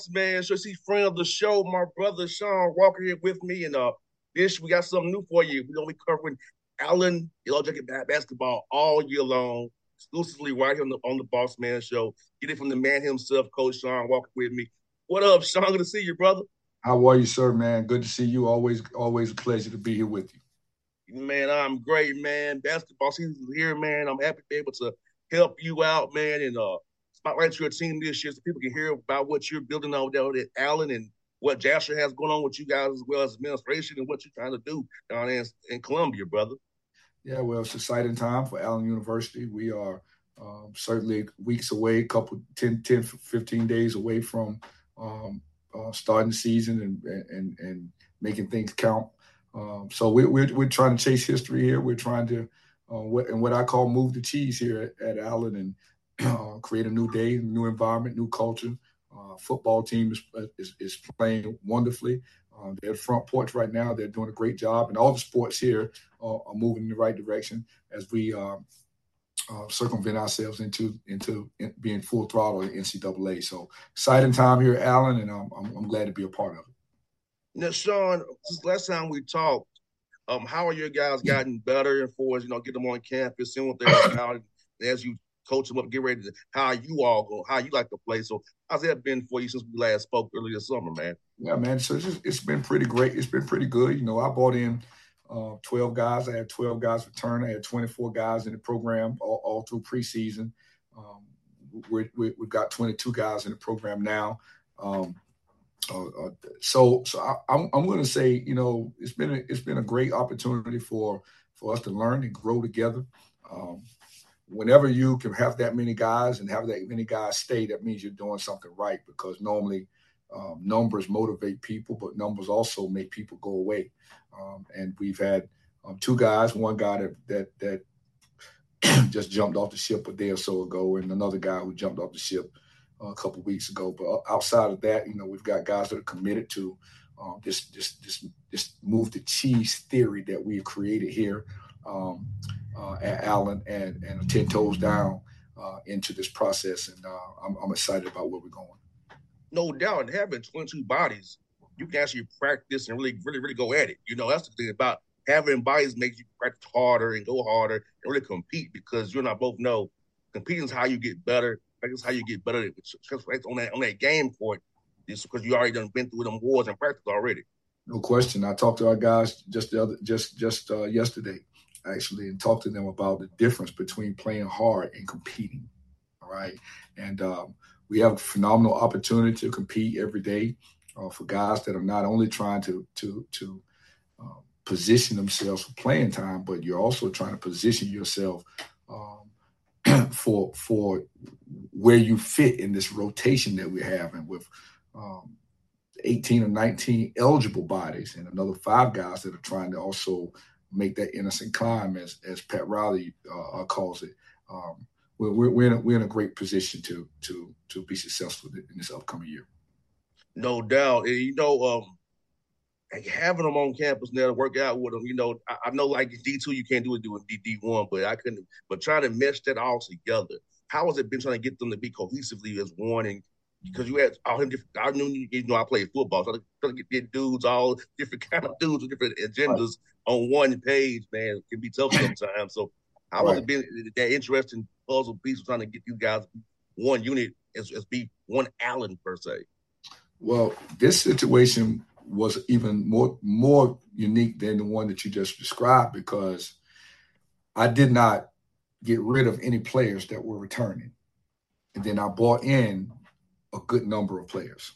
On the Boss Man Show. See, friend of the show, my brother Shawn Walker here with me. And uh, this, we got something new for you. We're to be covering Allen Yellow Jacket ba- basketball all year long, exclusively right here on the, on the Boss Man Show. Get it from the man himself, Coach Shawn Walker with me. What up, Shawn? Good to see you, brother. How are you, sir, man? Good to see you. Always, always a pleasure to be here with you. Man, I'm great, man. Basketball season is here, man. I'm happy to be able to help you out, man, and uh, spotlight your team this year so people can hear about what you're building over there at Allen and what Jasher has going on with you guys as well as administration and what you're trying to do down in, in Columbia, brother. Yeah, well, it's exciting time for Allen University. We are um, certainly weeks away, a couple 10, 10, 15 days away from um, uh, starting the season and, and, and making things count. Um, so we're, we're, we're trying to chase history here. We're trying to, uh, what, and what I call move the cheese here at, at Allen and uh, create a new day, new environment, new culture. Uh, football team is, is, is playing wonderfully. Uh, they're front porch right now. They're doing a great job, and all the sports here are, are moving in the right direction as we uh, uh, circumvent ourselves into into being full throttle in NCAA. So exciting time here Allen, and I'm, I'm, I'm glad to be a part of it. Now, Shawn, since last time we talked, um, how are your guys gotten better and for you know get them on campus, seeing what they're about as you coach them up, get ready to how you all go, how you like to play. So how's that been for you since we last spoke earlier this summer, man? Yeah, man. So it's, just, it's been pretty great. It's been pretty good. You know, I bought in uh, 12 guys. I had 12 guys return. I had 24 guys in the program all, all through preseason. Um, we have got 22 guys in the program now. Um, uh, uh, so, so I, am I'm, I'm going to say, you know, it's been a, it's been a great opportunity for for us to learn and grow together. Um, whenever you can have that many guys and have that many guys stay, that means you're doing something right because normally um, numbers motivate people, but numbers also make people go away. Um, and we've had um, two guys, one guy that that, that just jumped off the ship a day or so ago, and another guy who jumped off the ship uh, a couple weeks ago. But outside of that, you know, we've got guys that are committed to um, this this this this move the cheese theory that we've created here um, uh, at Allen and and ten toes down uh, into this process, and uh, I'm, I'm excited about where we're going. No doubt, having 22 bodies, you can actually practice and really, really, really go at it. You know, that's the thing about having bodies makes you practice harder and go harder and really compete because you and I both know competing is how you get better. That's how you get better on that on that game court. Just because you already done been through them wars and practice already. No question. I talked to our guys just the other just just uh, yesterday, actually, and talk to them about the difference between playing hard and competing. All right, and um, we have a phenomenal opportunity to compete every day uh, for guys that are not only trying to to to um, position themselves for playing time, but you're also trying to position yourself um, for for where you fit in this rotation that we're having with um, 18 or 19 eligible bodies and another five guys that are trying to also make that innocent climb, as as Pat Riley uh, uh calls it. Um, we're, we're, we're, in a, we're in a great position to to to be successful in this upcoming year. No doubt, and you know, um, having them on campus now to work out with them. You know, I, I know like D two you can't do it doing D one, but I couldn't. But trying to mesh that all together, how has it been trying to get them to be cohesively as one and because you had all them different. I knew you know I played football, so I to get dudes, all different kind of dudes with different agendas right. on one page. Man, it can be tough sometimes. So how right. has it been that interesting puzzle piece of trying to get you guys one unit as, as be one Allen per se? Well, this situation was even more more unique than the one that you just described because I did not get rid of any players that were returning. And then I bought in a good number of players.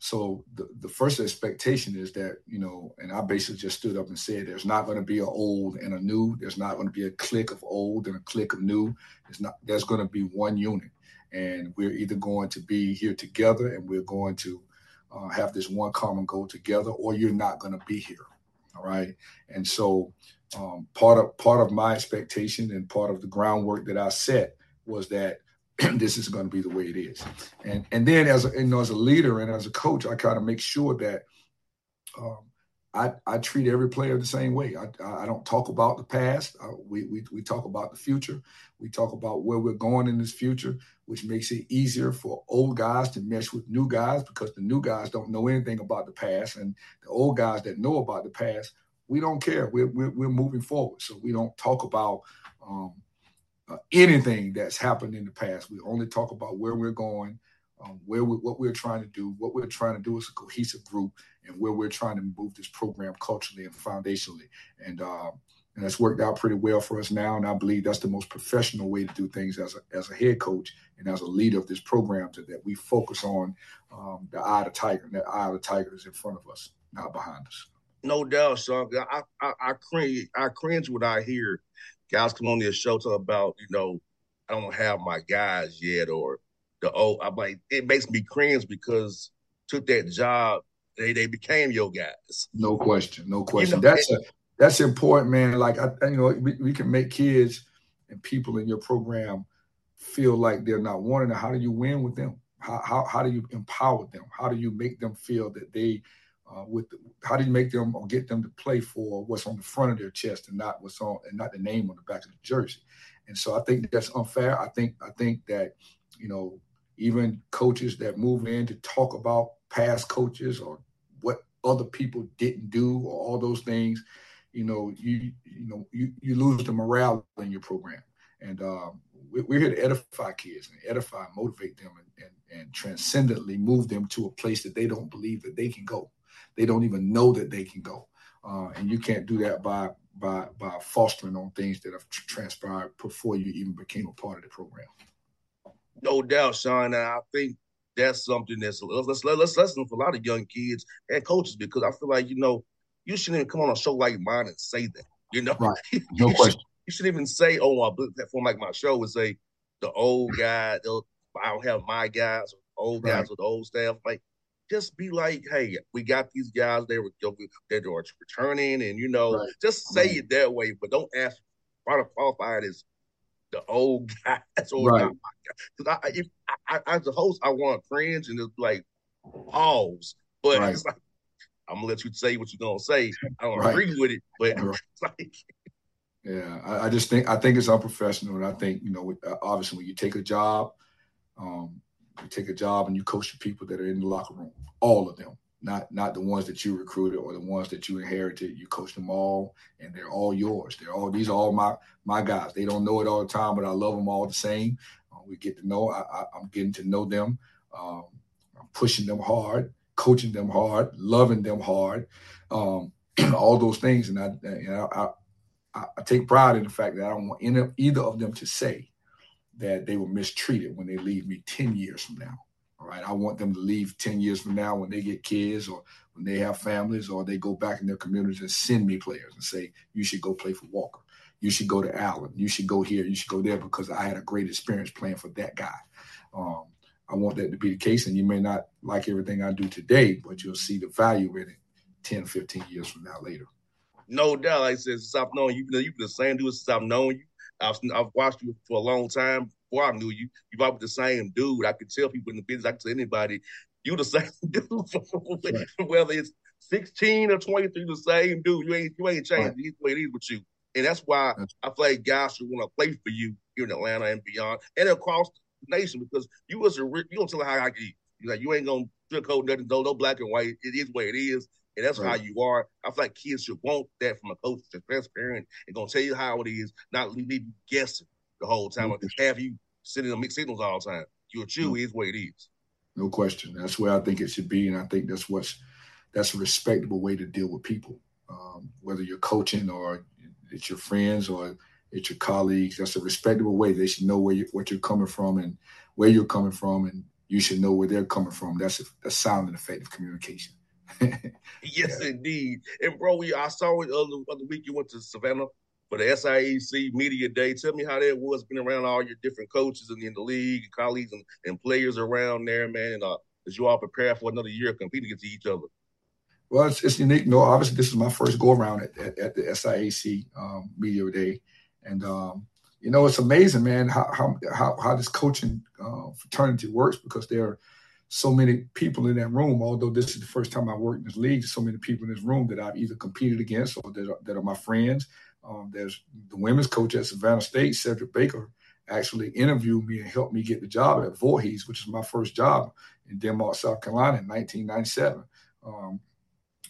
So the, the first expectation is that, you know, and I basically just stood up and said there's not going to be an old and a new. There's not going to be a click of old and a click of new. There's not there's going to be one unit. And we're either going to be here together and we're going to uh, have this one common goal together, or you're not going to be here. All right. And so um, part of part of my expectation and part of the groundwork that I set was that this is going to be the way it is. And and then as a, you know, as a leader and as a coach, I kind of make sure that um, I, I treat every player the same way. I, I don't talk about the past. Uh, we, we, we talk about the future. We talk about where we're going in this future, which makes it easier for old guys to mesh with new guys because the new guys don't know anything about the past. And the old guys that know about the past, we don't care. We're, we're, we're moving forward. So we don't talk about um, uh, anything that's happened in the past. We only talk about where we're going, um, where we, what we're trying to do. What we're trying to do is a cohesive group, and where we're trying to move this program culturally and foundationally. And uh, and that's worked out pretty well for us now. And I believe that's the most professional way to do things as a, as a head coach and as a leader of this program, to that we focus on um, the eye of the tiger, and that eye of the tiger is in front of us, not behind us. No doubt, Shawn. I, I, I cringe. I cringe when I hear guys come on this show talk about, you know, I don't have my guys yet, or the oh, I'm like, it makes me cringe because took that job, they they became your guys. No question, no question. You know, that's a, that's important, man. Like I, you know, we, we can make kids and people in your program feel like they're not wanted. How do you win with them? How, how, how do you empower them? How do you make them feel that they uh, with how do you make them or get them to play for what's on the front of their chest and not what's on and not the name on the back of the jersey. And so I think that's unfair. I think I think that you know even coaches that move in to talk about past coaches or what other people didn't do or all those things, you know, you you know you, you lose the morale in your program. And um, we're here to edify kids and edify, motivate them, and, and, and transcendently move them to a place that they don't believe that they can go they don't even know that they can go. Uh, and you can't do that by by by fostering on things that have transpired before you even became a part of the program. No doubt, Shawn. And I think that's something that's let's let's let's listen for a lot of young kids and coaches because I feel like you know you shouldn't even come on a show like mine and say that. You know, right? No you question. Should, you shouldn't even say, "Oh, a platform like my show would say the old guy." I don't have my guys, old guys right. with old staff. Like just be like, hey, we got these guys. They were they're returning, and you know, right. just say right. it that way, but don't ask try to qualify it as the old guys or right. Because I, if, I, I, as a host, I want friends and it's like pause, but right. it's like I'm gonna let you say what you're gonna say. I don't right. agree with it, but like. Yeah, I, I, just think I think it's unprofessional, and I think you know, uh, obviously, when you take a job, um, you take a job and you coach the people that are in the locker room, all of them, not not the ones that you recruited or the ones that you inherited. You coach them all, and they're all yours. They're all these are all my my guys. They don't know it all the time, but I love them all the same. Uh, we get to know. I, am getting to know them. Um, I'm pushing them hard, coaching them hard, loving them hard, um, all those things. And I, you know, I, I, take pride in the fact that I don't want any, either of them to say that they were mistreated when they leave me 10 years from now. All right. I want them to leave 10 years from now when they get kids or when they have families or they go back in their communities and send me players and say, you should go play for Walker. You should go to Allen. You should go here. You should go there because I had a great experience playing for that guy. Um, I want that to be the case. And you may not like everything I do today, but you'll see the value in it 10, 15 years from now later. No doubt. Like I said, since I've known you, you've been the same dude since I've known you. I've, I've watched you for a long time before I knew you. You've always the same dude. I can tell people in the business, I can tell anybody, you the same dude. Whether it's 16 or 23, the same dude. You ain't you ain't changed. Right. the way it is with you. And that's why I feel like guys should want to play for you here in Atlanta and beyond, and across the nation because you was a you don't tell how I get. You like you ain't gonna sugarcoat nothing, no, no black and white. It is what it is, and that's right. how you are. I feel like kids should want that from a coach that's transparent and gonna tell you how it is, not leave you guessing the whole time, or have you sending them mixed signals all the time. Your chew is what it is. No question. That's where I think it should be, and I think that's what's that's a respectable way to deal with people. Um, whether you're coaching or it's your friends or it's your colleagues. That's a respectable way. They should know where you, what you're coming from and where you're coming from, and you should know where they're coming from. That's a, a sound and effective communication. yes, indeed. And bro, we I saw it other, other week. You went to Savannah for the SIAC Media Day. Tell me how that was being around all your different coaches the, in the league, and colleagues, and, and players around there, man. And uh, as you all prepare for another year competing against each other. Well, it's, it's unique. No, obviously, this is my first go around at, at, at, the SIAC um, Media Day, and um, you know, it's amazing, man, how how how, how this coaching uh, fraternity works because there are so many people in that room. Although this is the first time I worked in this league, so many people in this room that I've either competed against or that are, that are my friends. Um, there's the women's coach at Savannah State, Cedric Baker, actually interviewed me and helped me get the job at Voorhees, which is my first job in Denmark, South Carolina in 1997. Um,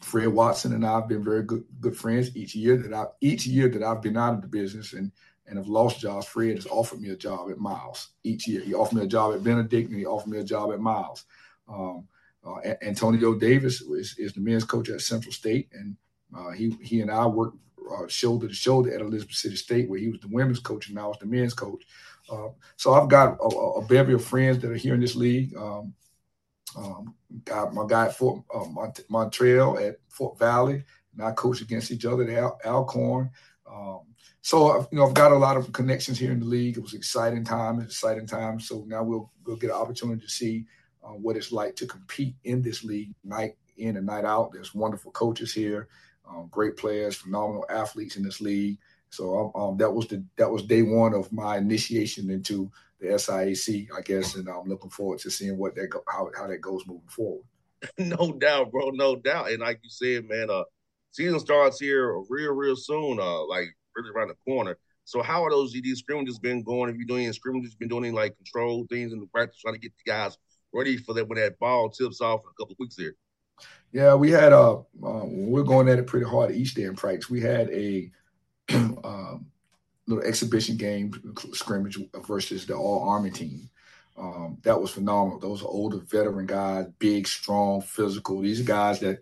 Fred Watson and I have been very good good friends each year that I each year that I've been out of the business and and have lost jobs. Fred has offered me a job at Miles each year. He offered me a job at Benedict and he offered me a job at Miles. Um, uh, Antonio Davis is, is, the men's coach at Central State, and uh, he he and I worked uh, shoulder to shoulder at Elizabeth City State, where he was the women's coach and I was the men's coach. Uh, so I've got a, a, bevy of friends that are here in this league. Um, um, got my guy at Fort uh, Mont- Montreal at Fort Valley, and I coach against each other at Al- Alcorn. Um, so you know, I've got a lot of connections here in the league. It was exciting time, exciting time. So now we'll we'll get an opportunity to see uh, what it's like to compete in this league night in and night out. There's wonderful coaches here, um, great players, phenomenal athletes in this league. So um, um, that was the that was day one of my initiation into the SIAC, I guess, and I'm looking forward to seeing what that go, how how that goes moving forward. no doubt, bro, no doubt. And like you said, man, uh, season starts here real, real soon. Uh, like really around the corner. So how are those GD scrimmages been going? Have you doing any scrimmages? Been doing any like control things in the practice, trying to get the guys ready for that when that ball tips off in a couple weeks here? Yeah, we had uh, uh we're going at it pretty hard each day in practice. We had a um, little exhibition game scrimmage versus the all army team. Um, that was phenomenal. Those older veteran guys, big, strong, physical. These guys that,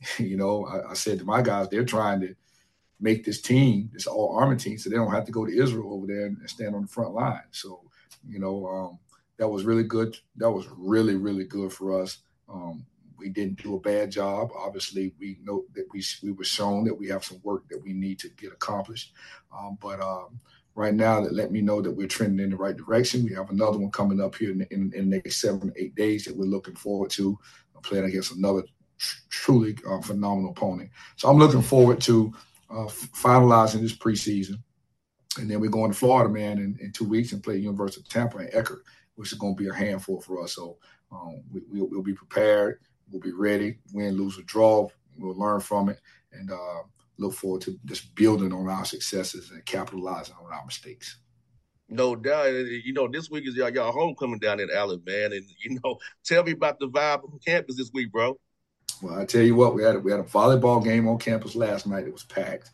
you know, I, I, said to my guys, they're trying to make this team, this all army team, so they don't have to go to Israel over there and stand on the front line. So, you know, um, that was really good. That was really, really good for us. Um, we didn't do a bad job. Obviously, we know that we we were shown that we have some work that we need to get accomplished. Um, but um, right now, that let me know that we're trending in the right direction. We have another one coming up here in, in, in the next seven eight days that we're looking forward to. I'm playing against another tr- truly uh, phenomenal opponent. So I'm looking forward to uh, finalizing this preseason and then we're going to Florida, man, in, in two weeks and play University of Tampa and Eckerd, which is going to be a handful for us. So um, we, will we'll be prepared. We'll be ready. Win, lose, or draw. We'll learn from it and uh, look forward to just building on our successes and capitalizing on our mistakes. No doubt. You know, this week is y'all, y'all homecoming down in Allen, man. And you know, tell me about the vibe on campus this week, bro. Well, I tell you what, we had a, we had a volleyball game on campus last night. It was packed.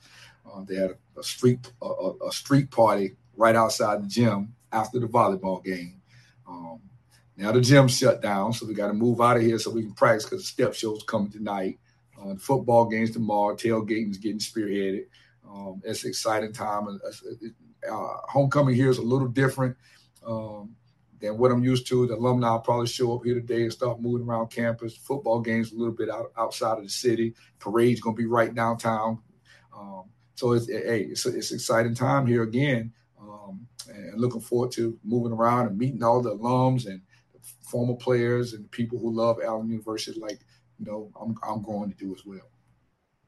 Uh, they had a, a street a, a, street party right outside the gym after the volleyball game. Um, now the gym shut down, so we got to move out of here so we can practice because the step show's coming tonight. Uh, the football games tomorrow. Tailgating is getting spearheaded. Um, it's an exciting time. Uh, homecoming here is a little different um, than what I'm used to. The alumni probably show up here today and start moving around campus. Football games a little bit out, outside of the city. Parade's going to be right downtown. Um, so it's hey, it's, it's exciting time here again, um, and looking forward to moving around and meeting all the alums and former players and people who love Allen University, like you know I'm I'm going to do as well.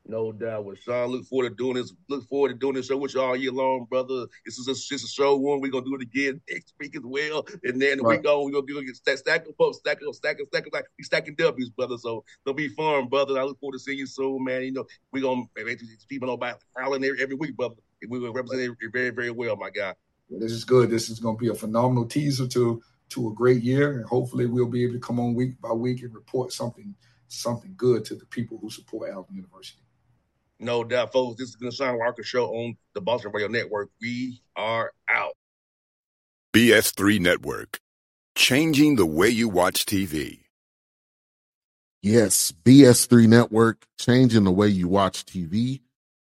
No doubt. Well, Shawn, look forward to doing this. Look forward to doing this show with you all year long, brother. This is a, just a show one. We're gonna do it again next week as well. And then right. we go, we're gonna, get stack, stack them up, stack them, stack them, stack them like we stacking W's, brother. So it'll be fun, brother. I look forward to seeing you soon, man. You know, we're gonna make these people know about Allen every, every week, brother. And We will represent it very, very well, my guy. Well, this is good. This is gonna be a phenomenal teaser to to a great year. And hopefully we'll be able to come on week by week and report something something good to the people who support Allen University. No doubt, folks. This is the Shawn Walker Show on the Boss Man Radio Network. We are out. BS3 Network, changing the way you watch TV. Yes, BS3 Network, changing the way you watch TV,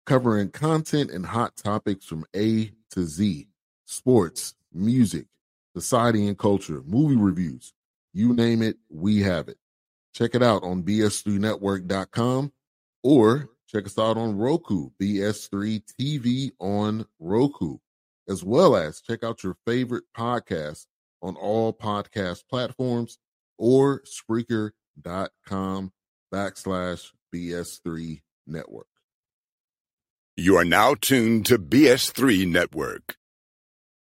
covering content and hot topics from A to Z sports, music, society and culture, movie reviews. You name it, we have it. Check it out on bs3network.com or Check us out on Roku, BS3 TV on Roku, as well as check out your favorite podcast on all podcast platforms or Spreaker.com backslash BS3 Network. You are now tuned to BS3 Network.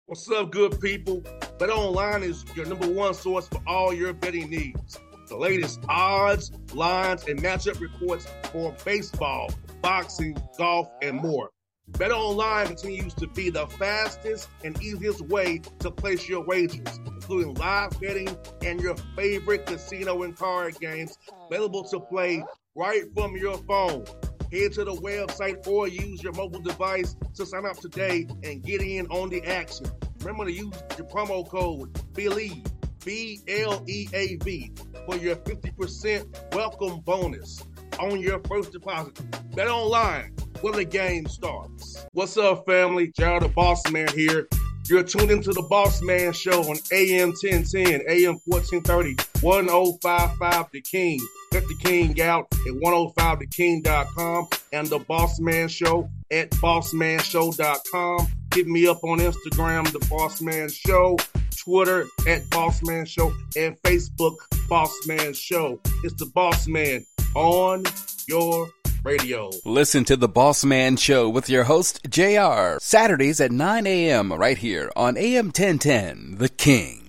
What's up, good people? Bet Online is your number one source for all your betting needs the latest odds, lines, and matchup reports for baseball, boxing, golf, and more. Bet Online continues to be the fastest and easiest way to place your wagers, including live betting and your favorite casino and card games available to play right from your phone. Head to the website or use your mobile device to sign up today and get in on the action. Remember to use the promo code BLEAV, B L E A V for your 50% welcome bonus on your first deposit. Bet online when the game starts. What's up, family? Jared the Boss Man here. You're tuned into the Boss Man Show on AM 1010, AM 1430, 1055 The King. Let the King out at 105theking.com and the Boss Man Show at bossmanshow.com. Hit me up on Instagram, the Boss Man Show. Twitter at Boss Man Show, and Facebook Boss Man Show. It's the Boss Man on your radio. Listen to the Boss Man Show with your host, JR, Saturdays at 9 a.m. right here on AM 1010, The King.